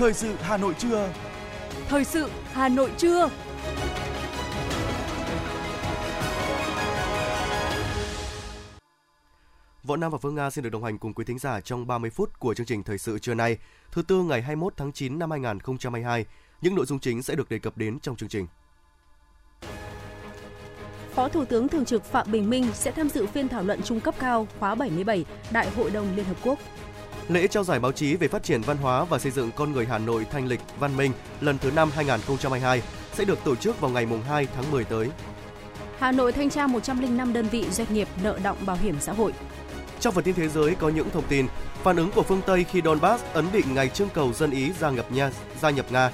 Thời sự Hà Nội trưa. Thời sự Hà Nội trưa. Võ Nam và Phương Nga xin được đồng hành cùng quý thính giả trong 30 phút của chương trình Thời sự trưa nay, thứ tư ngày 21 tháng 9 năm 2022. Những nội dung chính sẽ được đề cập đến trong chương trình. Phó Thủ tướng Thường trực Phạm Bình Minh sẽ tham dự phiên thảo luận trung cấp cao khóa 77 Đại hội đồng Liên Hợp Quốc. Lễ trao giải báo chí về phát triển văn hóa và xây dựng con người Hà Nội thanh lịch văn minh lần thứ 5 2022 sẽ được tổ chức vào ngày 2 tháng 10 tới. Hà Nội thanh tra 105 đơn vị doanh nghiệp nợ động bảo hiểm xã hội. Trong phần tin thế giới có những thông tin phản ứng của phương Tây khi Donbass ấn định ngày trưng cầu dân Ý gia nhập Nga. Gia nhập Nga.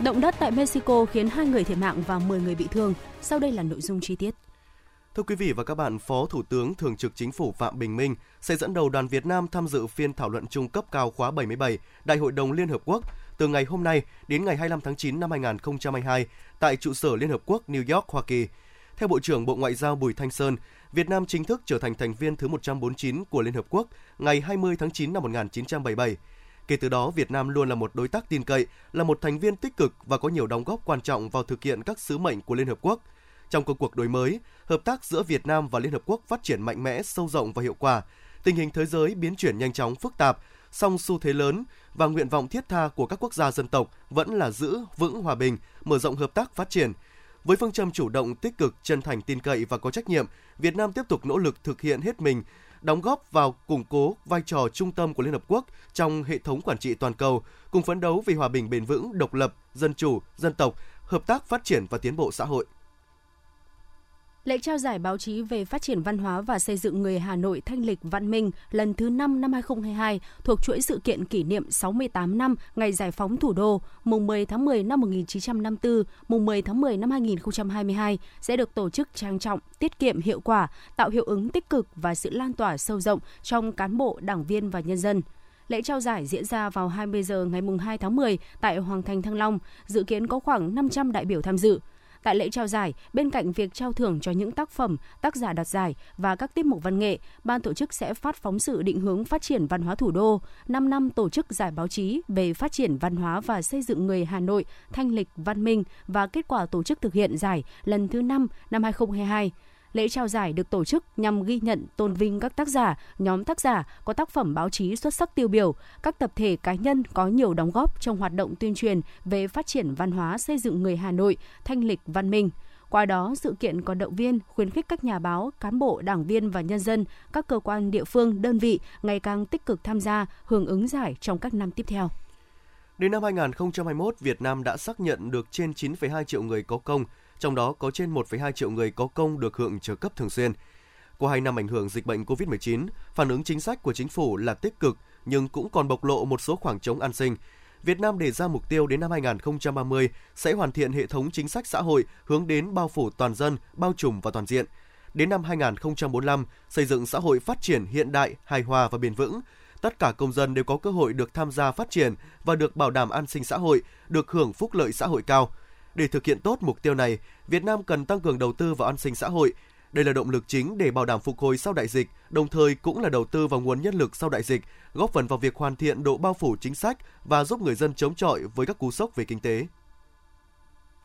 Động đất tại Mexico khiến hai người thiệt mạng và 10 người bị thương. Sau đây là nội dung chi tiết. Thưa quý vị và các bạn, Phó Thủ tướng Thường trực Chính phủ Phạm Bình Minh sẽ dẫn đầu đoàn Việt Nam tham dự phiên thảo luận trung cấp cao khóa 77 Đại hội đồng Liên Hợp Quốc từ ngày hôm nay đến ngày 25 tháng 9 năm 2022 tại trụ sở Liên Hợp Quốc New York, Hoa Kỳ. Theo Bộ trưởng Bộ Ngoại giao Bùi Thanh Sơn, Việt Nam chính thức trở thành thành viên thứ 149 của Liên Hợp Quốc ngày 20 tháng 9 năm 1977. Kể từ đó, Việt Nam luôn là một đối tác tin cậy, là một thành viên tích cực và có nhiều đóng góp quan trọng vào thực hiện các sứ mệnh của Liên Hợp Quốc. Trong công cuộc đổi mới, hợp tác giữa Việt Nam và Liên Hợp Quốc phát triển mạnh mẽ, sâu rộng và hiệu quả. Tình hình thế giới biến chuyển nhanh chóng, phức tạp, song xu thế lớn và nguyện vọng thiết tha của các quốc gia dân tộc vẫn là giữ vững hòa bình, mở rộng hợp tác phát triển. Với phương châm chủ động, tích cực, chân thành, tin cậy và có trách nhiệm, Việt Nam tiếp tục nỗ lực thực hiện hết mình đóng góp vào củng cố vai trò trung tâm của Liên Hợp Quốc trong hệ thống quản trị toàn cầu, cùng phấn đấu vì hòa bình bền vững, độc lập, dân chủ, dân tộc, hợp tác phát triển và tiến bộ xã hội. Lễ trao giải báo chí về phát triển văn hóa và xây dựng người Hà Nội thanh lịch văn minh lần thứ 5 năm 2022 thuộc chuỗi sự kiện kỷ niệm 68 năm ngày giải phóng thủ đô, mùng 10 tháng 10 năm 1954, mùng 10 tháng 10 năm 2022 sẽ được tổ chức trang trọng, tiết kiệm hiệu quả, tạo hiệu ứng tích cực và sự lan tỏa sâu rộng trong cán bộ, đảng viên và nhân dân. Lễ trao giải diễn ra vào 20 giờ ngày 2 tháng 10 tại Hoàng Thành Thăng Long, dự kiến có khoảng 500 đại biểu tham dự. Tại lễ trao giải, bên cạnh việc trao thưởng cho những tác phẩm, tác giả đạt giải và các tiết mục văn nghệ, ban tổ chức sẽ phát phóng sự định hướng phát triển văn hóa thủ đô, 5 năm tổ chức giải báo chí về phát triển văn hóa và xây dựng người Hà Nội thanh lịch văn minh và kết quả tổ chức thực hiện giải lần thứ 5 năm 2022 Lễ trao giải được tổ chức nhằm ghi nhận tôn vinh các tác giả, nhóm tác giả có tác phẩm báo chí xuất sắc tiêu biểu, các tập thể cá nhân có nhiều đóng góp trong hoạt động tuyên truyền về phát triển văn hóa xây dựng người Hà Nội, thanh lịch văn minh. Qua đó, sự kiện còn động viên, khuyến khích các nhà báo, cán bộ, đảng viên và nhân dân, các cơ quan địa phương, đơn vị ngày càng tích cực tham gia, hưởng ứng giải trong các năm tiếp theo. Đến năm 2021, Việt Nam đã xác nhận được trên 9,2 triệu người có công, trong đó có trên 1,2 triệu người có công được hưởng trợ cấp thường xuyên. Qua hai năm ảnh hưởng dịch bệnh COVID-19, phản ứng chính sách của chính phủ là tích cực nhưng cũng còn bộc lộ một số khoảng trống an sinh. Việt Nam đề ra mục tiêu đến năm 2030 sẽ hoàn thiện hệ thống chính sách xã hội hướng đến bao phủ toàn dân, bao trùm và toàn diện. Đến năm 2045, xây dựng xã hội phát triển hiện đại, hài hòa và bền vững. Tất cả công dân đều có cơ hội được tham gia phát triển và được bảo đảm an sinh xã hội, được hưởng phúc lợi xã hội cao – để thực hiện tốt mục tiêu này, Việt Nam cần tăng cường đầu tư vào an sinh xã hội. Đây là động lực chính để bảo đảm phục hồi sau đại dịch, đồng thời cũng là đầu tư vào nguồn nhân lực sau đại dịch, góp phần vào việc hoàn thiện độ bao phủ chính sách và giúp người dân chống chọi với các cú sốc về kinh tế.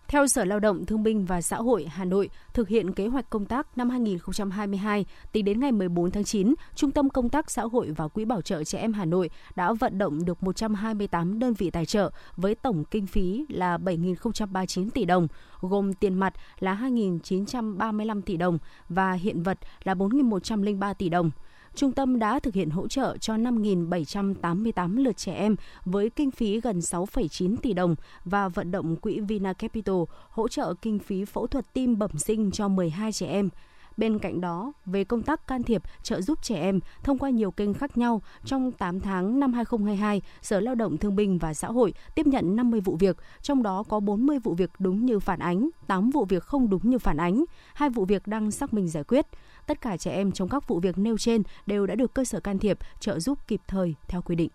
Theo Sở Lao động Thương binh và Xã hội Hà Nội, thực hiện kế hoạch công tác năm 2022, tính đến ngày 14 tháng 9, Trung tâm Công tác Xã hội và Quỹ Bảo trợ Trẻ Em Hà Nội đã vận động được 128 đơn vị tài trợ với tổng kinh phí là 7.039 tỷ đồng, gồm tiền mặt là 2.935 tỷ đồng và hiện vật là 4.103 tỷ đồng trung tâm đã thực hiện hỗ trợ cho 5.788 lượt trẻ em với kinh phí gần 6,9 tỷ đồng và vận động quỹ Vina Capital hỗ trợ kinh phí phẫu thuật tim bẩm sinh cho 12 trẻ em. Bên cạnh đó, về công tác can thiệp trợ giúp trẻ em thông qua nhiều kênh khác nhau, trong 8 tháng năm 2022, Sở Lao động Thương binh và Xã hội tiếp nhận 50 vụ việc, trong đó có 40 vụ việc đúng như phản ánh, 8 vụ việc không đúng như phản ánh, hai vụ việc đang xác minh giải quyết. Tất cả trẻ em trong các vụ việc nêu trên đều đã được cơ sở can thiệp, trợ giúp kịp thời theo quy định.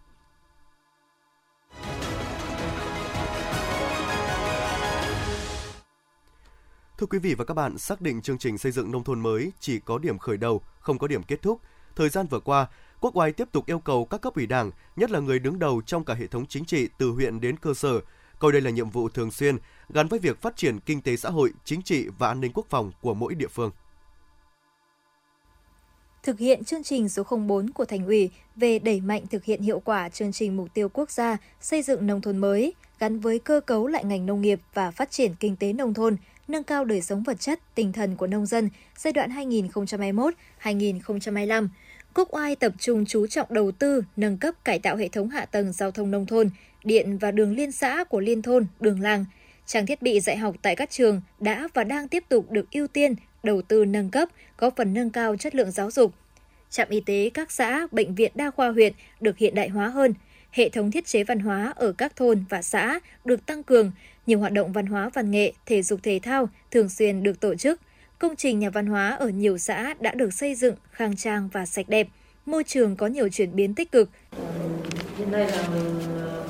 Thưa quý vị và các bạn, xác định chương trình xây dựng nông thôn mới chỉ có điểm khởi đầu, không có điểm kết thúc. Thời gian vừa qua, Quốc oai tiếp tục yêu cầu các cấp ủy Đảng, nhất là người đứng đầu trong cả hệ thống chính trị từ huyện đến cơ sở, coi đây là nhiệm vụ thường xuyên gắn với việc phát triển kinh tế xã hội, chính trị và an ninh quốc phòng của mỗi địa phương. Thực hiện chương trình số 04 của Thành ủy về đẩy mạnh thực hiện hiệu quả chương trình mục tiêu quốc gia xây dựng nông thôn mới gắn với cơ cấu lại ngành nông nghiệp và phát triển kinh tế nông thôn, nâng cao đời sống vật chất, tinh thần của nông dân giai đoạn 2021-2025 Quốc Oai tập trung chú trọng đầu tư, nâng cấp cải tạo hệ thống hạ tầng giao thông nông thôn, điện và đường liên xã của liên thôn, đường làng. Trang thiết bị dạy học tại các trường đã và đang tiếp tục được ưu tiên đầu tư nâng cấp, có phần nâng cao chất lượng giáo dục. Trạm y tế các xã, bệnh viện đa khoa huyện được hiện đại hóa hơn, hệ thống thiết chế văn hóa ở các thôn và xã được tăng cường, nhiều hoạt động văn hóa văn nghệ, thể dục thể thao thường xuyên được tổ chức – Công trình nhà văn hóa ở nhiều xã đã được xây dựng khang trang và sạch đẹp, môi trường có nhiều chuyển biến tích cực. Hiện nay là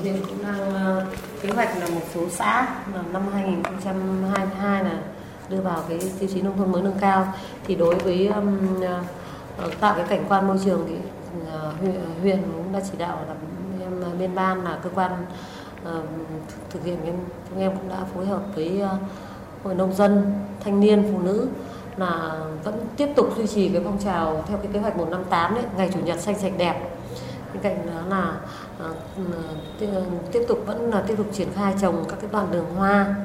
huyện ờ, cũng đang ờ, kế hoạch là một số xã là năm 2022 là đưa vào cái tiêu chí nông thôn mới nâng cao. Thì đối với um, tạo cái cảnh quan môi trường thì huyện huyện cũng đã chỉ đạo là em bên ban là cơ quan thực hiện cái chúng em cũng đã phối hợp với uh, hội nông dân, thanh niên, phụ nữ là vẫn tiếp tục duy trì cái phong trào theo cái kế hoạch 158 đấy, ngày chủ nhật xanh sạch đẹp. Bên cạnh đó là uh, tiếp tục vẫn là tiếp tục triển khai trồng các cái đoạn đường hoa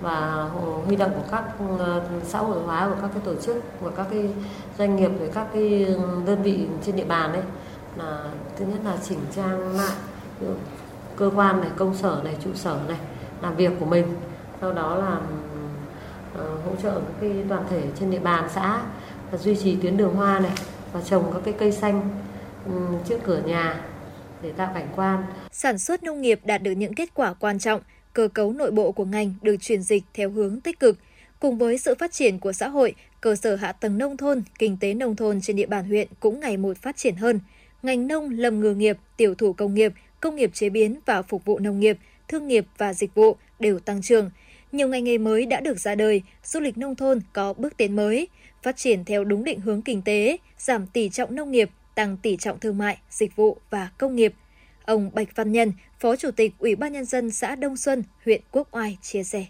và huy động của các xã hội hóa của các cái tổ chức và các cái doanh nghiệp với các cái đơn vị trên địa bàn đấy là thứ nhất là chỉnh trang lại cơ quan này công sở này trụ sở này làm việc của mình sau đó là ờ, hỗ trợ các cái đoàn thể trên địa bàn xã và duy trì tuyến đường hoa này và trồng các cái cây xanh ừ, trước cửa nhà để tạo cảnh quan. Sản xuất nông nghiệp đạt được những kết quả quan trọng, cơ cấu nội bộ của ngành được chuyển dịch theo hướng tích cực. Cùng với sự phát triển của xã hội, cơ sở hạ tầng nông thôn, kinh tế nông thôn trên địa bàn huyện cũng ngày một phát triển hơn. Ngành nông, lâm ngư nghiệp, tiểu thủ công nghiệp, công nghiệp chế biến và phục vụ nông nghiệp, thương nghiệp và dịch vụ đều tăng trưởng – nhiều ngành nghề mới đã được ra đời, du lịch nông thôn có bước tiến mới, phát triển theo đúng định hướng kinh tế, giảm tỷ trọng nông nghiệp, tăng tỷ trọng thương mại, dịch vụ và công nghiệp. Ông Bạch Văn Nhân, Phó Chủ tịch Ủy ban Nhân dân xã Đông Xuân, huyện Quốc Oai chia sẻ.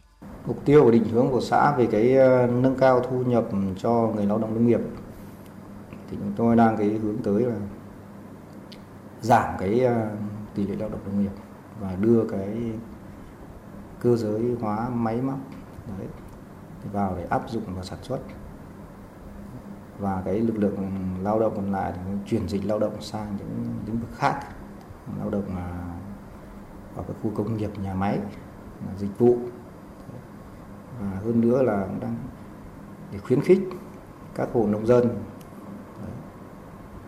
Mục tiêu và định hướng của xã về cái ờ, nâng cao thu nhập cho người lao động nông nghiệp thì chúng tôi đang cái hướng tới là giảm cái ờ, tỷ lệ lao động nông nghiệp và đưa cái cơ giới hóa máy móc đấy, vào để áp dụng vào sản xuất. Và cái lực lượng lao động còn lại thì chuyển dịch lao động sang những lĩnh vực khác lao động ở các khu công nghiệp nhà máy dịch vụ. Và hơn nữa là cũng đang để khuyến khích các hộ nông dân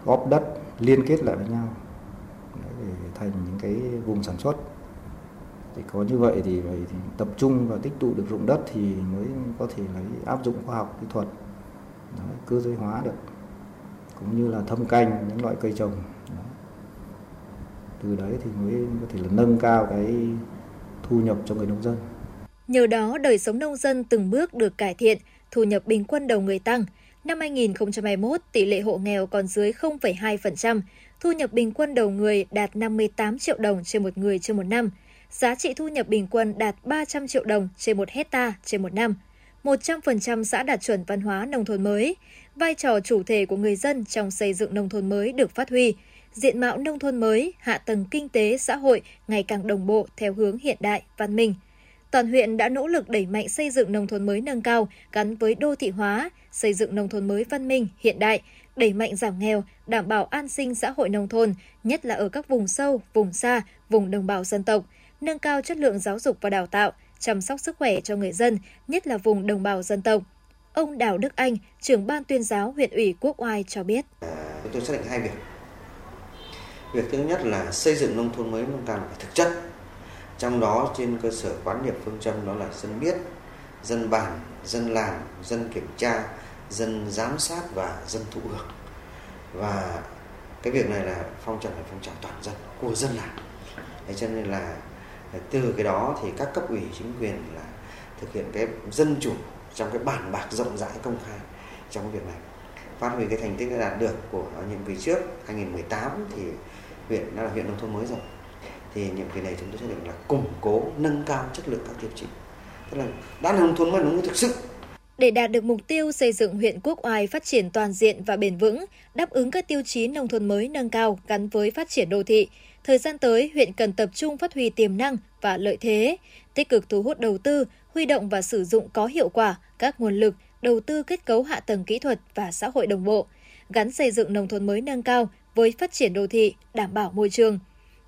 góp đất liên kết lại với nhau thành những cái vùng sản xuất. Thì có như vậy thì phải thì tập trung và tích tụ được ruộng đất thì mới có thể lấy áp dụng khoa học kỹ thuật. Đấy, cơ giới hóa được. Cũng như là thâm canh những loại cây trồng. Đấy. từ đấy thì mới có thể là nâng cao cái thu nhập cho người nông dân. Nhờ đó đời sống nông dân từng bước được cải thiện thu nhập bình quân đầu người tăng. Năm 2021, tỷ lệ hộ nghèo còn dưới 0,2%, thu nhập bình quân đầu người đạt 58 triệu đồng trên một người trên một năm – giá trị thu nhập bình quân đạt 300 triệu đồng trên một hecta trên một năm. 100% xã đạt chuẩn văn hóa nông thôn mới. Vai trò chủ thể của người dân trong xây dựng nông thôn mới được phát huy. Diện mạo nông thôn mới, hạ tầng kinh tế, xã hội ngày càng đồng bộ theo hướng hiện đại, văn minh. Toàn huyện đã nỗ lực đẩy mạnh xây dựng nông thôn mới nâng cao gắn với đô thị hóa, xây dựng nông thôn mới văn minh, hiện đại, đẩy mạnh giảm nghèo, đảm bảo an sinh xã hội nông thôn, nhất là ở các vùng sâu, vùng xa, vùng đồng bào dân tộc – nâng cao chất lượng giáo dục và đào tạo, chăm sóc sức khỏe cho người dân, nhất là vùng đồng bào dân tộc. Ông Đào Đức Anh, trưởng ban tuyên giáo huyện ủy Quốc Oai cho biết. Chúng tôi xác định hai việc. Việc thứ nhất là xây dựng nông thôn mới nâng cao phải thực chất. Trong đó trên cơ sở quán niệm phương châm đó là dân biết, dân bàn, dân làm, dân kiểm tra, dân giám sát và dân thụ hưởng. Và cái việc này là phong trào là phong trào toàn dân của dân làm. Thế cho nên là từ cái đó thì các cấp ủy chính quyền là thực hiện cái dân chủ trong cái bản bạc rộng rãi công khai trong cái việc này phát huy cái thành tích đã đạt được của nhiệm kỳ trước 2018 thì huyện đã là huyện nông thôn mới rồi thì nhiệm kỳ này chúng tôi xác định là củng cố nâng cao chất lượng các tiêu chí tức là đã là nông thôn mới nông thực sự để đạt được mục tiêu xây dựng huyện Quốc Oai phát triển toàn diện và bền vững, đáp ứng các tiêu chí nông thôn mới nâng cao gắn với phát triển đô thị, thời gian tới huyện cần tập trung phát huy tiềm năng và lợi thế, tích cực thu hút đầu tư, huy động và sử dụng có hiệu quả các nguồn lực, đầu tư kết cấu hạ tầng kỹ thuật và xã hội đồng bộ, gắn xây dựng nông thôn mới nâng cao với phát triển đô thị, đảm bảo môi trường.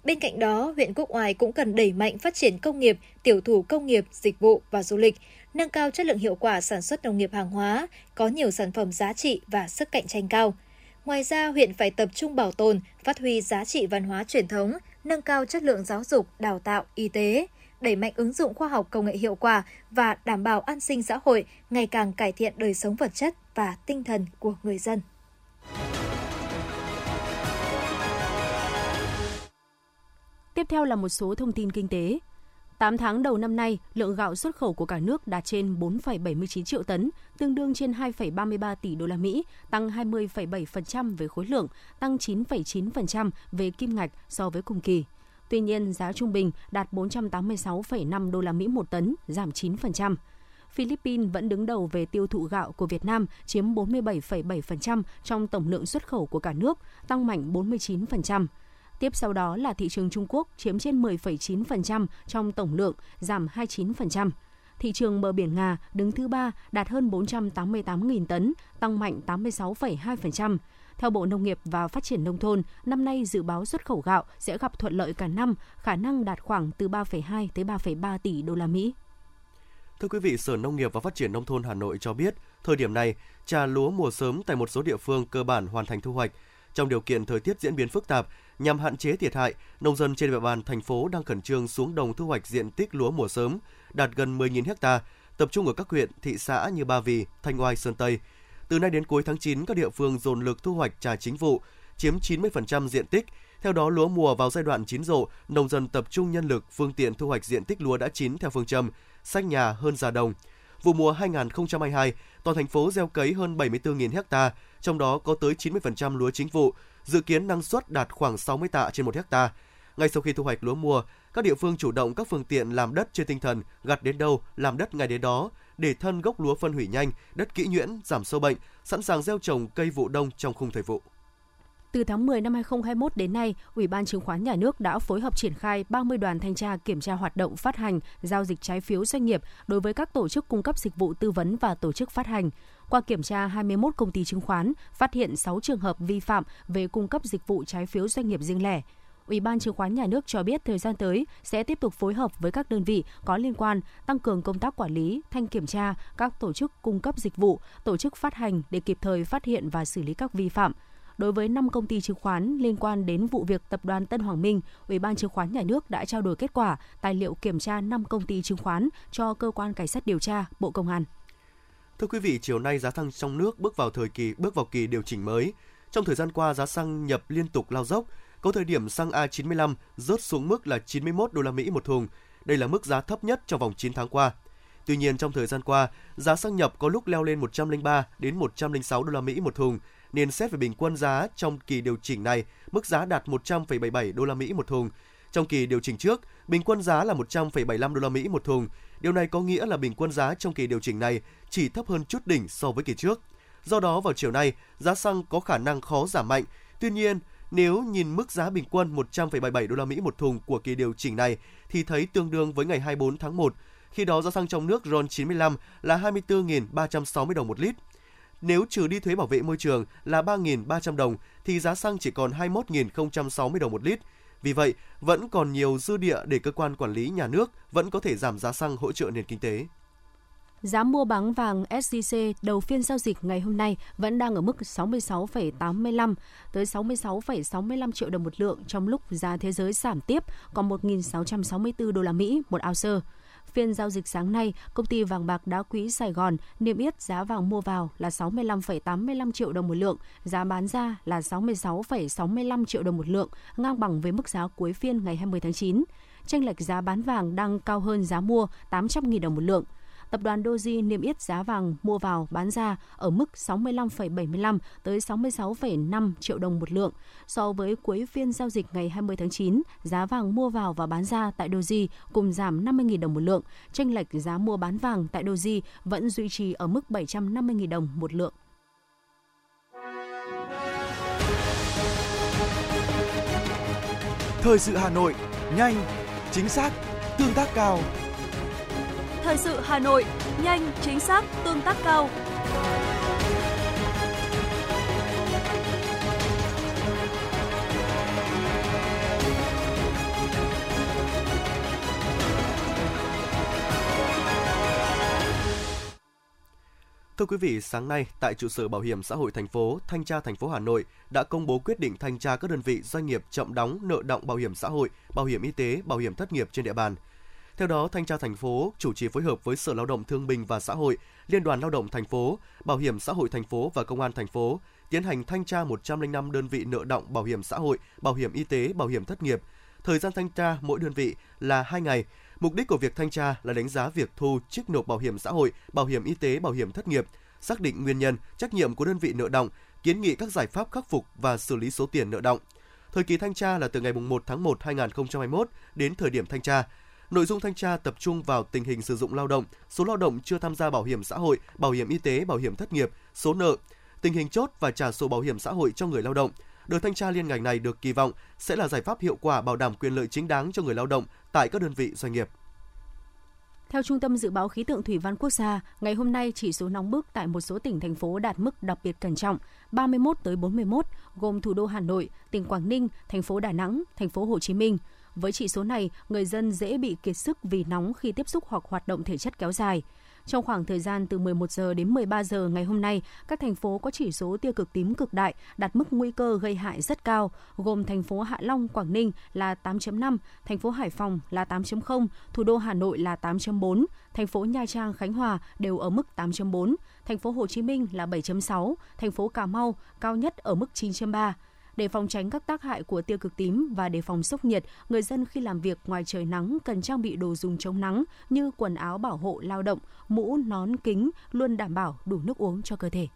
Bên cạnh đó, huyện Quốc Oai cũng cần đẩy mạnh phát triển công nghiệp, tiểu thủ công nghiệp, dịch vụ và du lịch, nâng cao chất lượng hiệu quả sản xuất nông nghiệp hàng hóa, có nhiều sản phẩm giá trị và sức cạnh tranh cao. Ngoài ra, huyện phải tập trung bảo tồn, phát huy giá trị văn hóa truyền thống, nâng cao chất lượng giáo dục, đào tạo, y tế, đẩy mạnh ứng dụng khoa học công nghệ hiệu quả và đảm bảo an sinh xã hội, ngày càng cải thiện đời sống vật chất và tinh thần của người dân. Tiếp theo là một số thông tin kinh tế. 8 tháng đầu năm nay, lượng gạo xuất khẩu của cả nước đạt trên 4,79 triệu tấn, tương đương trên 2,33 tỷ đô la Mỹ, tăng 20,7% về khối lượng, tăng 9,9% về kim ngạch so với cùng kỳ. Tuy nhiên, giá trung bình đạt 486,5 đô la Mỹ một tấn, giảm 9%. Philippines vẫn đứng đầu về tiêu thụ gạo của Việt Nam, chiếm 47,7% trong tổng lượng xuất khẩu của cả nước, tăng mạnh 49%. Tiếp sau đó là thị trường Trung Quốc chiếm trên 10,9% trong tổng lượng, giảm 29%. Thị trường bờ biển Nga đứng thứ ba đạt hơn 488.000 tấn, tăng mạnh 86,2%. Theo Bộ Nông nghiệp và Phát triển Nông thôn, năm nay dự báo xuất khẩu gạo sẽ gặp thuận lợi cả năm, khả năng đạt khoảng từ 3,2 tới 3,3 tỷ đô la Mỹ. Thưa quý vị, Sở Nông nghiệp và Phát triển Nông thôn Hà Nội cho biết, thời điểm này, trà lúa mùa sớm tại một số địa phương cơ bản hoàn thành thu hoạch. Trong điều kiện thời tiết diễn biến phức tạp, nhằm hạn chế thiệt hại, nông dân trên địa bàn thành phố đang khẩn trương xuống đồng thu hoạch diện tích lúa mùa sớm, đạt gần 10.000 ha, tập trung ở các huyện, thị xã như Ba Vì, Thanh Oai, Sơn Tây. Từ nay đến cuối tháng 9, các địa phương dồn lực thu hoạch trà chính vụ, chiếm 90% diện tích. Theo đó, lúa mùa vào giai đoạn chín rộ, nông dân tập trung nhân lực, phương tiện thu hoạch diện tích lúa đã chín theo phương châm xanh nhà hơn già đồng. Vụ mùa 2022, toàn thành phố gieo cấy hơn 74.000 ha, trong đó có tới 90% lúa chính vụ, dự kiến năng suất đạt khoảng 60 tạ trên 1 ha. Ngay sau khi thu hoạch lúa mùa, các địa phương chủ động các phương tiện làm đất trên tinh thần gặt đến đâu làm đất ngay đến đó để thân gốc lúa phân hủy nhanh, đất kỹ nhuyễn, giảm sâu bệnh, sẵn sàng gieo trồng cây vụ đông trong khung thời vụ. Từ tháng 10 năm 2021 đến nay, Ủy ban Chứng khoán Nhà nước đã phối hợp triển khai 30 đoàn thanh tra kiểm tra hoạt động phát hành, giao dịch trái phiếu doanh nghiệp đối với các tổ chức cung cấp dịch vụ tư vấn và tổ chức phát hành. Qua kiểm tra 21 công ty chứng khoán, phát hiện 6 trường hợp vi phạm về cung cấp dịch vụ trái phiếu doanh nghiệp riêng lẻ. Ủy ban Chứng khoán Nhà nước cho biết thời gian tới sẽ tiếp tục phối hợp với các đơn vị có liên quan tăng cường công tác quản lý, thanh kiểm tra các tổ chức cung cấp dịch vụ, tổ chức phát hành để kịp thời phát hiện và xử lý các vi phạm. Đối với 5 công ty chứng khoán liên quan đến vụ việc tập đoàn Tân Hoàng Minh, Ủy ban Chứng khoán Nhà nước đã trao đổi kết quả tài liệu kiểm tra 5 công ty chứng khoán cho cơ quan cảnh sát điều tra Bộ Công an. Thưa quý vị, chiều nay giá xăng trong nước bước vào thời kỳ bước vào kỳ điều chỉnh mới. Trong thời gian qua, giá xăng nhập liên tục lao dốc, có thời điểm xăng A95 rớt xuống mức là 91 đô la Mỹ một thùng. Đây là mức giá thấp nhất trong vòng 9 tháng qua. Tuy nhiên trong thời gian qua, giá xăng nhập có lúc leo lên 103 đến 106 đô la Mỹ một thùng, nên xét về bình quân giá trong kỳ điều chỉnh này, mức giá đạt 100,77 đô la Mỹ một thùng. Trong kỳ điều chỉnh trước, bình quân giá là 100,75 đô la Mỹ một thùng. Điều này có nghĩa là bình quân giá trong kỳ điều chỉnh này chỉ thấp hơn chút đỉnh so với kỳ trước. Do đó vào chiều nay, giá xăng có khả năng khó giảm mạnh. Tuy nhiên, nếu nhìn mức giá bình quân 100,77 đô la Mỹ một thùng của kỳ điều chỉnh này thì thấy tương đương với ngày 24 tháng 1. Khi đó giá xăng trong nước RON 95 là 24.360 đồng một lít. Nếu trừ đi thuế bảo vệ môi trường là 3.300 đồng thì giá xăng chỉ còn 21.060 đồng một lít. Vì vậy, vẫn còn nhiều dư địa để cơ quan quản lý nhà nước vẫn có thể giảm giá xăng hỗ trợ nền kinh tế. Giá mua bán vàng SJC đầu phiên giao dịch ngày hôm nay vẫn đang ở mức 66,85 tới 66,65 triệu đồng một lượng trong lúc giá thế giới giảm tiếp còn 1.664 đô la Mỹ một ounce. Phiên giao dịch sáng nay, công ty vàng bạc đá quý Sài Gòn niêm yết giá vàng mua vào là 65,85 triệu đồng một lượng, giá bán ra là 66,65 triệu đồng một lượng, ngang bằng với mức giá cuối phiên ngày 20 tháng 9. Tranh lệch giá bán vàng đang cao hơn giá mua 800.000 đồng một lượng tập đoàn Doji niêm yết giá vàng mua vào bán ra ở mức 65,75 tới 66,5 triệu đồng một lượng. So với cuối phiên giao dịch ngày 20 tháng 9, giá vàng mua vào và bán ra tại Doji cùng giảm 50.000 đồng một lượng. Tranh lệch giá mua bán vàng tại Doji vẫn duy trì ở mức 750.000 đồng một lượng. Thời sự Hà Nội, nhanh, chính xác, tương tác cao. Thời sự Hà Nội, nhanh, chính xác, tương tác cao. Thưa quý vị, sáng nay tại trụ sở Bảo hiểm xã hội thành phố, Thanh tra thành phố Hà Nội đã công bố quyết định thanh tra các đơn vị doanh nghiệp chậm đóng nợ động bảo hiểm xã hội, bảo hiểm y tế, bảo hiểm thất nghiệp trên địa bàn. Theo đó, thanh tra thành phố chủ trì phối hợp với Sở Lao động Thương binh và Xã hội, Liên đoàn Lao động thành phố, Bảo hiểm xã hội thành phố và Công an thành phố tiến hành thanh tra 105 đơn vị nợ động bảo hiểm xã hội, bảo hiểm y tế, bảo hiểm thất nghiệp. Thời gian thanh tra mỗi đơn vị là 2 ngày. Mục đích của việc thanh tra là đánh giá việc thu trích nộp bảo hiểm xã hội, bảo hiểm y tế, bảo hiểm thất nghiệp, xác định nguyên nhân, trách nhiệm của đơn vị nợ động, kiến nghị các giải pháp khắc phục và xử lý số tiền nợ động. Thời kỳ thanh tra là từ ngày 1 tháng 1 2021 đến thời điểm thanh tra. Nội dung thanh tra tập trung vào tình hình sử dụng lao động, số lao động chưa tham gia bảo hiểm xã hội, bảo hiểm y tế, bảo hiểm thất nghiệp, số nợ, tình hình chốt và trả sổ bảo hiểm xã hội cho người lao động. Đợt thanh tra liên ngành này được kỳ vọng sẽ là giải pháp hiệu quả bảo đảm quyền lợi chính đáng cho người lao động tại các đơn vị doanh nghiệp. Theo Trung tâm Dự báo Khí tượng Thủy văn Quốc gia, ngày hôm nay chỉ số nóng bức tại một số tỉnh thành phố đạt mức đặc biệt cẩn trọng, 31 tới 41, gồm thủ đô Hà Nội, tỉnh Quảng Ninh, thành phố Đà Nẵng, thành phố Hồ Chí Minh. Với chỉ số này, người dân dễ bị kiệt sức vì nóng khi tiếp xúc hoặc hoạt động thể chất kéo dài. Trong khoảng thời gian từ 11 giờ đến 13 giờ ngày hôm nay, các thành phố có chỉ số tia cực tím cực đại đạt mức nguy cơ gây hại rất cao, gồm thành phố Hạ Long, Quảng Ninh là 8.5, thành phố Hải Phòng là 8.0, thủ đô Hà Nội là 8.4, thành phố Nha Trang, Khánh Hòa đều ở mức 8.4, thành phố Hồ Chí Minh là 7.6, thành phố Cà Mau cao nhất ở mức 9.3. Để phòng tránh các tác hại của tia cực tím và đề phòng sốc nhiệt, người dân khi làm việc ngoài trời nắng cần trang bị đồ dùng chống nắng như quần áo bảo hộ lao động, mũ, nón, kính, luôn đảm bảo đủ nước uống cho cơ thể.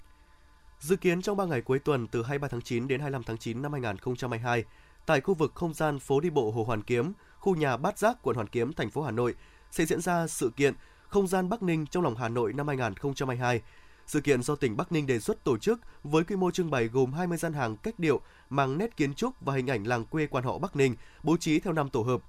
Dự kiến trong 3 ngày cuối tuần từ 23 tháng 9 đến 25 tháng 9 năm 2022, tại khu vực không gian phố đi bộ Hồ Hoàn Kiếm, khu nhà Bát Giác, quận Hoàn Kiếm, thành phố Hà Nội sẽ diễn ra sự kiện Không gian Bắc Ninh trong lòng Hà Nội năm 2022 sự kiện do tỉnh Bắc Ninh đề xuất tổ chức với quy mô trưng bày gồm 20 gian hàng cách điệu mang nét kiến trúc và hình ảnh làng quê quan họ Bắc Ninh, bố trí theo năm tổ hợp.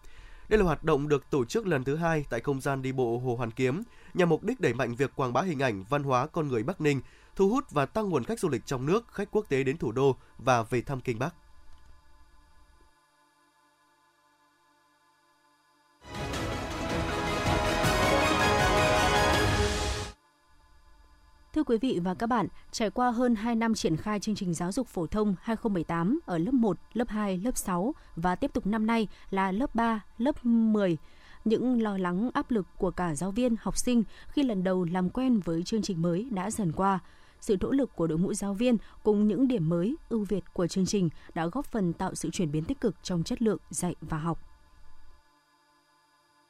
Đây là hoạt động được tổ chức lần thứ hai tại không gian đi bộ Hồ Hoàn Kiếm, nhằm mục đích đẩy mạnh việc quảng bá hình ảnh văn hóa con người Bắc Ninh, thu hút và tăng nguồn khách du lịch trong nước, khách quốc tế đến thủ đô và về thăm Kinh Bắc. Thưa quý vị và các bạn, trải qua hơn 2 năm triển khai chương trình giáo dục phổ thông 2018 ở lớp 1, lớp 2, lớp 6 và tiếp tục năm nay là lớp 3, lớp 10, những lo lắng áp lực của cả giáo viên, học sinh khi lần đầu làm quen với chương trình mới đã dần qua. Sự nỗ lực của đội ngũ giáo viên cùng những điểm mới, ưu việt của chương trình đã góp phần tạo sự chuyển biến tích cực trong chất lượng dạy và học.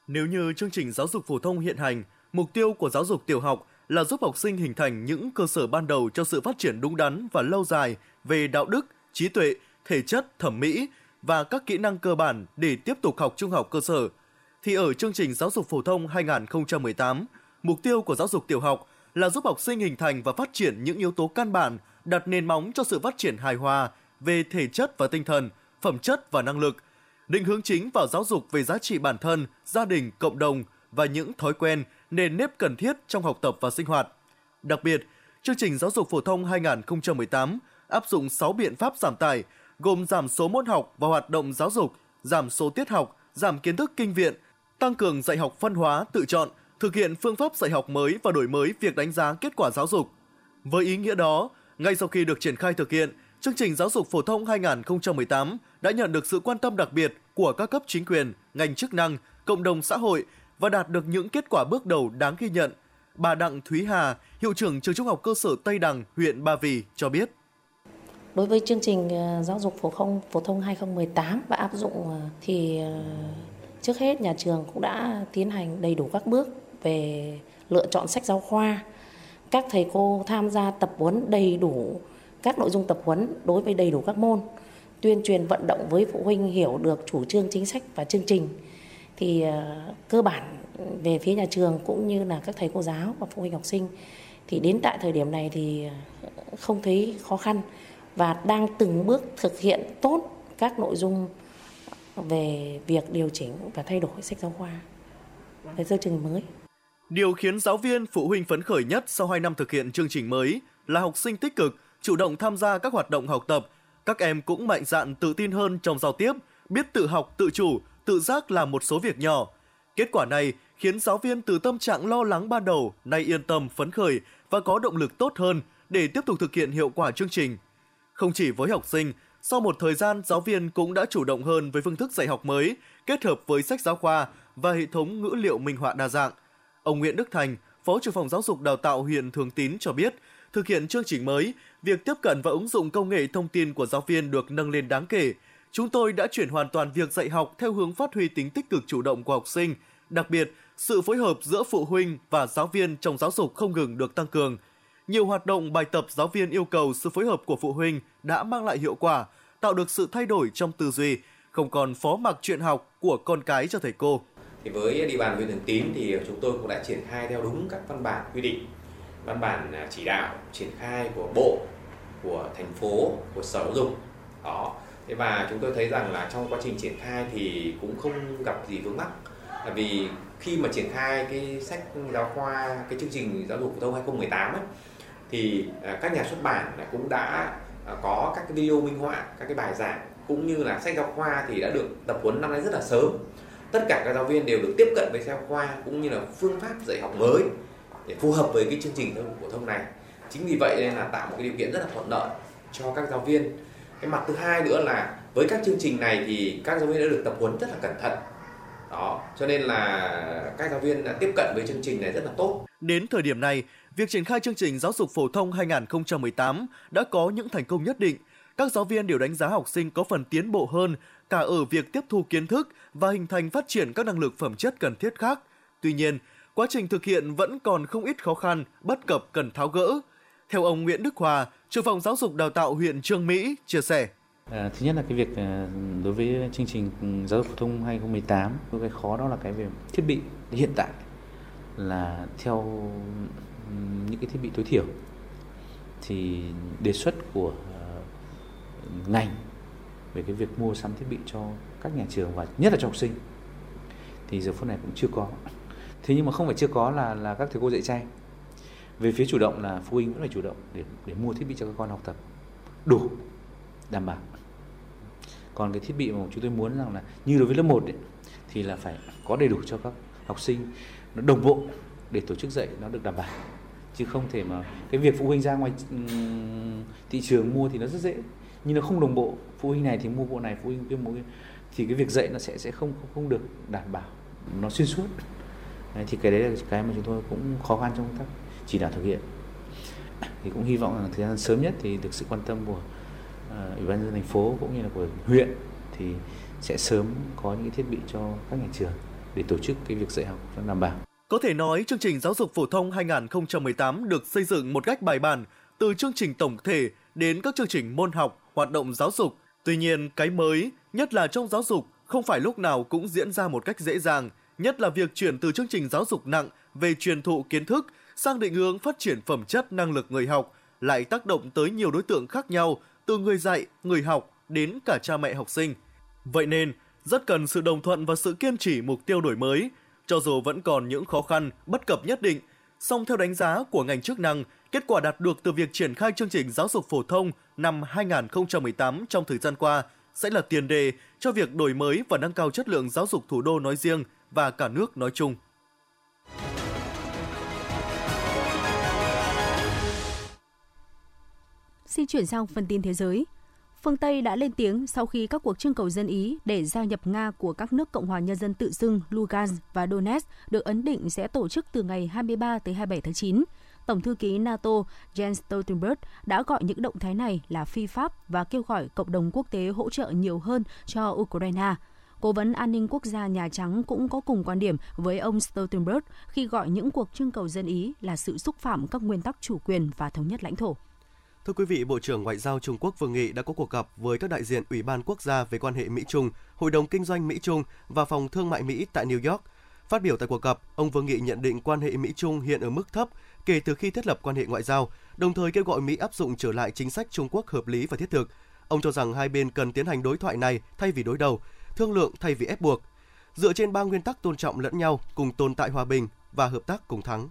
Nếu như chương trình giáo dục phổ thông hiện hành, mục tiêu của giáo dục tiểu học là giúp học sinh hình thành những cơ sở ban đầu cho sự phát triển đúng đắn và lâu dài về đạo đức, trí tuệ, thể chất, thẩm mỹ và các kỹ năng cơ bản để tiếp tục học trung học cơ sở. Thì ở chương trình giáo dục phổ thông 2018, mục tiêu của giáo dục tiểu học là giúp học sinh hình thành và phát triển những yếu tố căn bản đặt nền móng cho sự phát triển hài hòa về thể chất và tinh thần, phẩm chất và năng lực, định hướng chính vào giáo dục về giá trị bản thân, gia đình, cộng đồng và những thói quen, nền nếp cần thiết trong học tập và sinh hoạt. Đặc biệt, chương trình giáo dục phổ thông 2018 áp dụng 6 biện pháp giảm tải, gồm giảm số môn học và hoạt động giáo dục, giảm số tiết học, giảm kiến thức kinh viện, tăng cường dạy học phân hóa tự chọn, thực hiện phương pháp dạy học mới và đổi mới việc đánh giá kết quả giáo dục. Với ý nghĩa đó, ngay sau khi được triển khai thực hiện, chương trình giáo dục phổ thông 2018 đã nhận được sự quan tâm đặc biệt của các cấp chính quyền, ngành chức năng, cộng đồng xã hội và đạt được những kết quả bước đầu đáng ghi nhận. Bà Đặng Thúy Hà, hiệu trưởng trường trung học cơ sở Tây Đằng, huyện Ba Vì cho biết. Đối với chương trình ờ, giáo dục phổ thông phổ thông 2018 và áp dụng ờ, thì ờ, trước hết nhà trường cũng đã tiến hành đầy đủ các bước về lựa chọn sách giáo khoa. Các thầy cô tham gia tập huấn đầy đủ các nội dung tập huấn đối với đầy đủ các môn, tuyên truyền vận động với phụ huynh hiểu được chủ trương chính sách và chương trình. Thì ờ, cơ bản về phía nhà trường cũng như là các thầy cô giáo và phụ huynh học sinh thì đến tại thời điểm này thì ờ, không thấy khó khăn và đang từng bước thực hiện tốt các nội dung về việc điều chỉnh và thay đổi sách giáo khoa về chương trình mới. Điều khiến giáo viên, phụ huynh phấn khởi nhất sau 2 năm thực hiện chương trình mới là học sinh tích cực, chủ động tham gia các hoạt động học tập. Các em cũng mạnh dạn tự tin hơn trong giao tiếp, biết tự học, tự chủ, tự giác làm một số việc nhỏ. Kết quả này khiến giáo viên từ tâm trạng lo lắng ban đầu nay yên tâm, phấn khởi và có động lực tốt hơn để tiếp tục thực hiện hiệu quả chương trình. Không chỉ với học sinh, sau một thời gian, giáo viên cũng đã chủ động hơn với phương thức dạy học mới, kết hợp với sách giáo khoa và hệ thống ngữ liệu minh họa đa dạng. Ông Nguyễn Đức Thành, Phó trưởng phòng giáo dục đào tạo huyện Thường Tín cho biết, thực hiện chương trình mới, việc tiếp cận và ứng dụng công nghệ thông tin của giáo viên được nâng lên đáng kể. Chúng tôi đã chuyển hoàn toàn việc dạy học theo hướng phát huy tính tích cực chủ động của học sinh, đặc biệt sự phối hợp giữa phụ huynh và giáo viên trong giáo dục không ngừng được tăng cường – nhiều hoạt động bài tập giáo viên yêu cầu sự phối hợp của phụ huynh đã mang lại hiệu quả, tạo được sự thay đổi trong tư duy, không còn phó mặc chuyện học của con cái cho thầy cô. Thì với địa bàn huyện Thường Tín thì chúng tôi cũng đã triển khai theo đúng các văn bản quy định, văn bản à, chỉ đạo triển khai của bộ, của thành phố, của sở giáo dục. Đó. Thế và chúng tôi thấy rằng là trong quá trình triển khai thì cũng không gặp gì vướng mắc. Là vì khi mà triển khai cái sách giáo khoa, cái chương trình giáo dục phổ thông 2018 ấy, thì à, các nhà xuất bản cũng đã à, có các cái video minh họa các cái bài giảng cũng như là sách giáo khoa thì đã được tập huấn năm nay rất là sớm tất cả các giáo viên đều được tiếp cận với sách giáo khoa cũng như là phương pháp dạy học mới để phù hợp với cái chương trình giáo dục phổ thông này chính vì vậy nên là tạo một cái điều kiện rất là thuận lợi cho các giáo viên cái mặt thứ hai nữa là với các chương trình này thì các giáo viên đã được tập huấn rất là cẩn thận đó cho nên là các giáo viên đã tiếp cận với chương trình này rất là tốt đến thời điểm này việc triển khai chương trình giáo dục phổ thông 2018 đã có những thành công nhất định. Các giáo viên đều đánh giá học sinh có phần tiến bộ hơn cả ở việc tiếp thu kiến thức và hình thành phát triển các năng lực phẩm chất cần thiết khác. Tuy nhiên, quá trình thực hiện vẫn còn không ít khó khăn, bất cập cần tháo gỡ. Theo ông Nguyễn Đức Hòa, trưởng phòng giáo dục đào tạo huyện Trương Mỹ chia sẻ. À, thứ nhất là cái việc à, đối với chương trình ừ, giáo dục phổ thông 2018, cái khó đó là cái về thiết bị hiện tại là theo ừ, những cái thiết bị tối thiểu. Thì đề xuất của à, ngành về cái việc mua sắm thiết bị cho các nhà trường và nhất là cho học sinh thì giờ phút này cũng chưa có. Thế nhưng mà không phải chưa có là là các thầy cô dạy tranh về phía chủ động là phụ huynh vẫn phải chủ động để để mua thiết bị cho các con học tập. Đủ đảm bảo. Còn cái thiết bị mà chúng tôi muốn rằng là như đối với lớp 1 ấy, thì là phải có đầy đủ cho các học sinh. Nó đồng bộ để tổ chức dạy nó được đảm bảo. Chứ không thể mà cái việc phụ huynh ra ngoài ừ, thị trường mua thì nó rất dễ. Nhưng nó không đồng bộ. Phụ huynh này thì mua bộ này phụ huynh kia mua thì cái việc dạy nó sẽ sẽ không không được đảm bảo. Nó xuyên suốt. Đấy, thì cái đấy là cái mà chúng tôi cũng khó khăn trong công tác chỉ đạo thực hiện thì cũng hy vọng là thời gian sớm nhất thì được sự quan tâm của ờ, ủy ban nhân dân thành phố cũng như là của huyện thì sẽ sớm có những thiết bị cho các nhà trường để tổ chức cái việc dạy học cho đảm bảo có thể nói, chương trình giáo dục phổ thông 2018 được xây dựng một cách bài bản, từ chương trình tổng thể đến các chương trình môn học, hoạt động giáo dục. Tuy nhiên, cái mới, nhất là trong giáo dục, không phải lúc nào cũng diễn ra một cách dễ dàng, nhất là việc chuyển từ chương trình giáo dục nặng về truyền thụ kiến thức sang định hướng phát triển phẩm chất năng lực người học, lại tác động tới nhiều đối tượng khác nhau, từ người dạy, người học đến cả cha mẹ học sinh. Vậy nên, rất cần sự đồng thuận và sự kiên trì mục tiêu đổi mới, cho dù vẫn còn những khó khăn, bất cập nhất định, song theo đánh giá của ngành chức năng, kết quả đạt được từ việc triển khai chương trình giáo dục phổ thông năm 2018 trong thời gian qua sẽ là tiền đề cho việc đổi mới và nâng cao chất lượng giáo dục thủ đô nói riêng và cả nước nói chung. Xin chuyển sang phần tin thế giới phương Tây đã lên tiếng sau khi các cuộc trưng cầu dân Ý để gia nhập Nga của các nước Cộng hòa Nhân dân tự xưng Lugansk và Donetsk được ấn định sẽ tổ chức từ ngày 23 tới 27 tháng 9. Tổng thư ký NATO Jens Stoltenberg đã gọi những động thái này là phi pháp và kêu gọi cộng đồng quốc tế hỗ trợ nhiều hơn cho Ukraine. Cố vấn an ninh quốc gia Nhà Trắng cũng có cùng quan điểm với ông Stoltenberg khi gọi những cuộc trưng cầu dân Ý là sự xúc phạm các nguyên tắc chủ quyền và thống nhất lãnh thổ. Thưa quý vị, Bộ trưởng Ngoại giao Trung Quốc Vương Nghị đã có cuộc gặp với các đại diện Ủy ban Quốc gia về quan hệ Mỹ-Trung, Hội đồng Kinh doanh Mỹ-Trung và Phòng Thương mại Mỹ tại New York. Phát biểu tại cuộc gặp, ông Vương Nghị nhận định quan hệ Mỹ-Trung hiện ở mức thấp kể từ khi thiết lập quan hệ ngoại giao, đồng thời kêu gọi Mỹ áp dụng trở lại chính sách Trung Quốc hợp lý và thiết thực. Ông cho rằng hai bên cần tiến hành đối thoại này thay vì đối đầu, thương lượng thay vì ép buộc, dựa trên ba nguyên tắc tôn trọng lẫn nhau, cùng tồn tại hòa bình và hợp tác cùng thắng.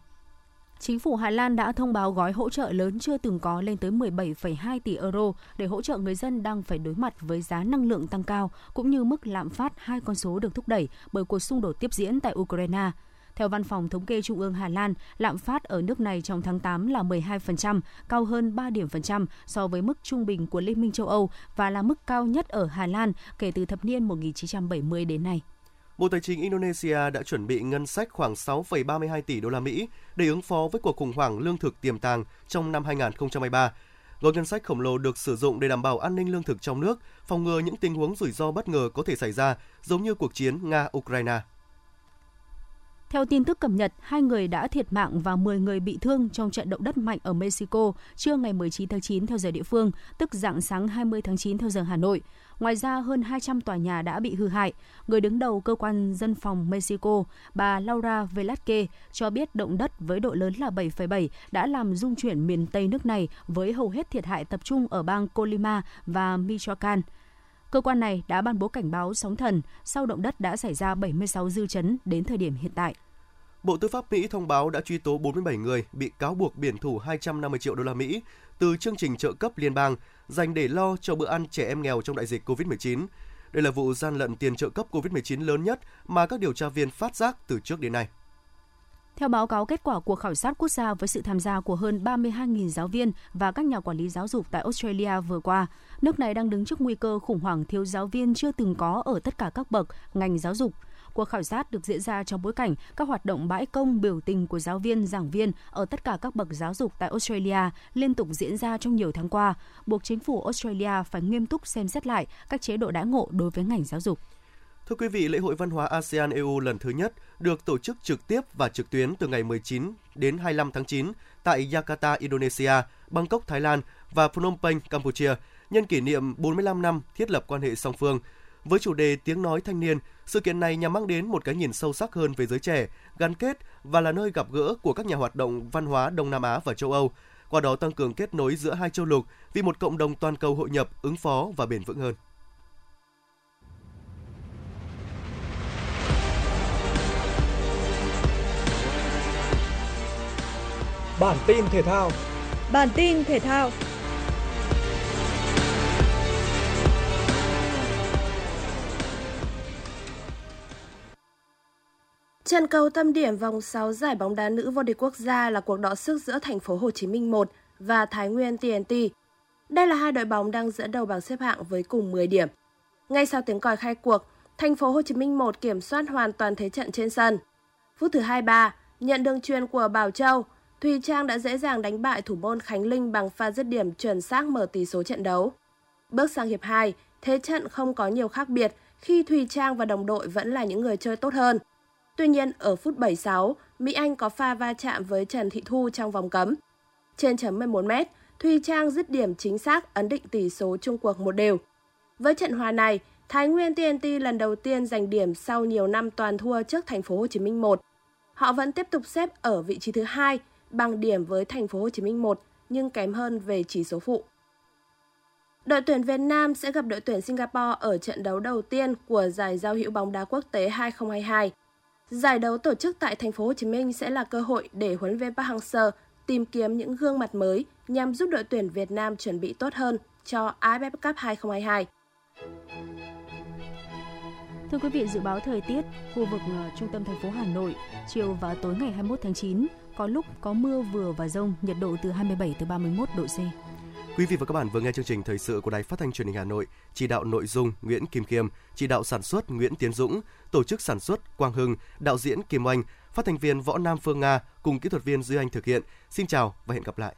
Chính phủ Hà Lan đã thông báo gói hỗ trợ lớn chưa từng có lên tới 17,2 tỷ euro để hỗ trợ người dân đang phải đối mặt với giá năng lượng tăng cao, cũng như mức lạm phát hai con số được thúc đẩy bởi cuộc xung đột tiếp diễn tại Ukraine. Theo Văn phòng Thống kê Trung ương Hà Lan, lạm phát ở nước này trong tháng 8 là 12%, cao hơn 3 điểm phần trăm so với mức trung bình của Liên minh châu Âu và là mức cao nhất ở Hà Lan kể từ thập niên 1970 đến nay. Bộ Tài chính Indonesia đã chuẩn bị ngân sách khoảng 6,32 tỷ đô la Mỹ để ứng phó với cuộc khủng hoảng lương thực tiềm tàng trong năm 2023. Gói ngân sách khổng lồ được sử dụng để đảm bảo an ninh lương thực trong nước, phòng ngừa những tình huống rủi ro bất ngờ có thể xảy ra, giống như cuộc chiến Nga-Ukraine. Theo tin tức cập nhật, hai người đã thiệt mạng và 10 người bị thương trong trận động đất mạnh ở Mexico trưa ngày 19 tháng 9 theo giờ địa phương, tức dạng sáng 20 tháng 9 theo giờ Hà Nội. Ngoài ra, hơn 200 tòa nhà đã bị hư hại. Người đứng đầu cơ quan dân phòng Mexico, bà Laura Velasquez, cho biết động đất với độ lớn là 7,7 đã làm rung chuyển miền Tây nước này với hầu hết thiệt hại tập trung ở bang Colima và Michoacan. Cơ quan này đã ban bố cảnh báo sóng thần sau động đất đã xảy ra 76 dư chấn đến thời điểm hiện tại. Bộ Tư pháp Mỹ thông báo đã truy tố 47 người bị cáo buộc biển thủ 250 triệu đô la Mỹ từ chương trình trợ cấp liên bang dành để lo cho bữa ăn trẻ em nghèo trong đại dịch COVID-19. Đây là vụ gian lận tiền trợ cấp COVID-19 lớn nhất mà các điều tra viên phát giác từ trước đến nay. Theo báo cáo kết quả cuộc khảo sát quốc gia với sự tham gia của hơn 32.000 giáo viên và các nhà quản lý giáo dục tại Australia vừa qua, nước này đang đứng trước nguy cơ khủng hoảng thiếu giáo viên chưa từng có ở tất cả các bậc ngành giáo dục. Cuộc khảo sát được diễn ra trong bối cảnh các hoạt động bãi công biểu tình của giáo viên, giảng viên ở tất cả các bậc giáo dục tại Australia liên tục diễn ra trong nhiều tháng qua, buộc chính phủ Australia phải nghiêm túc xem xét lại các chế độ đãi ngộ đối với ngành giáo dục. Thưa quý vị, lễ hội văn hóa ASEAN EU lần thứ nhất được tổ chức trực tiếp và trực tuyến từ ngày 19 đến 25 tháng 9 tại Jakarta, Indonesia, Bangkok, Thái Lan và Phnom Penh, Campuchia, nhân kỷ niệm 45 năm thiết lập quan hệ song phương. Với chủ đề Tiếng nói thanh niên, sự kiện này nhằm mang đến một cái nhìn sâu sắc hơn về giới trẻ, gắn kết và là nơi gặp gỡ của các nhà hoạt động văn hóa Đông Nam Á và châu Âu, qua đó tăng cường kết nối giữa hai châu lục vì một cộng đồng toàn cầu hội nhập, ứng phó và bền vững hơn. Bản tin thể thao. Bản tin thể thao. Trận cầu tâm điểm vòng 6 giải bóng đá nữ vô địch quốc gia là cuộc đọ sức giữa thành phố Hồ Chí Minh 1 và Thái Nguyên TNT. Đây là hai đội bóng đang dẫn đầu bảng xếp hạng với cùng 10 điểm. Ngay sau tiếng còi khai cuộc, thành phố Hồ Chí Minh 1 kiểm soát hoàn toàn thế trận trên sân. Phút thứ 23, nhận đường truyền của Bảo Châu, Thùy Trang đã dễ dàng đánh bại thủ môn Khánh Linh bằng pha dứt điểm chuẩn xác mở tỷ số trận đấu. Bước sang hiệp 2, thế trận không có nhiều khác biệt khi Thùy Trang và đồng đội vẫn là những người chơi tốt hơn. Tuy nhiên, ở phút 76, Mỹ Anh có pha va chạm với Trần Thị Thu trong vòng cấm. Trên chấm 11m, Thùy Trang dứt điểm chính xác ấn định tỷ số chung cuộc một đều. Với trận hòa này, Thái Nguyên TNT lần đầu tiên giành điểm sau nhiều năm toàn thua trước thành phố Hồ Chí Minh 1. Họ vẫn tiếp tục xếp ở vị trí thứ hai bằng điểm với thành phố Hồ Chí Minh 1 nhưng kém hơn về chỉ số phụ. Đội tuyển Việt Nam sẽ gặp đội tuyển Singapore ở trận đấu đầu tiên của giải giao hữu bóng đá quốc tế 2022. Giải đấu tổ chức tại thành phố Hồ Chí Minh sẽ là cơ hội để huấn luyện viên Park Hang-seo tìm kiếm những gương mặt mới nhằm giúp đội tuyển Việt Nam chuẩn bị tốt hơn cho AFF Cup 2022. Thưa quý vị, dự báo thời tiết khu vực ờ, trung tâm thành phố Hà Nội chiều và tối ngày 21 tháng 9 có lúc có mưa vừa và rông, nhiệt độ từ 27 tới 31 độ C. Quý vị và các bạn vừa nghe chương trình thời sự của Đài Phát thanh Truyền hình Hà Nội, chỉ đạo nội dung Nguyễn Kim Khiêm, chỉ đạo sản xuất Nguyễn Tiến Dũng, tổ chức sản xuất Quang Hưng, đạo diễn Kim Oanh, phát thanh viên Võ Nam Phương Nga cùng kỹ thuật viên Duy Anh thực hiện. Xin chào và hẹn gặp lại.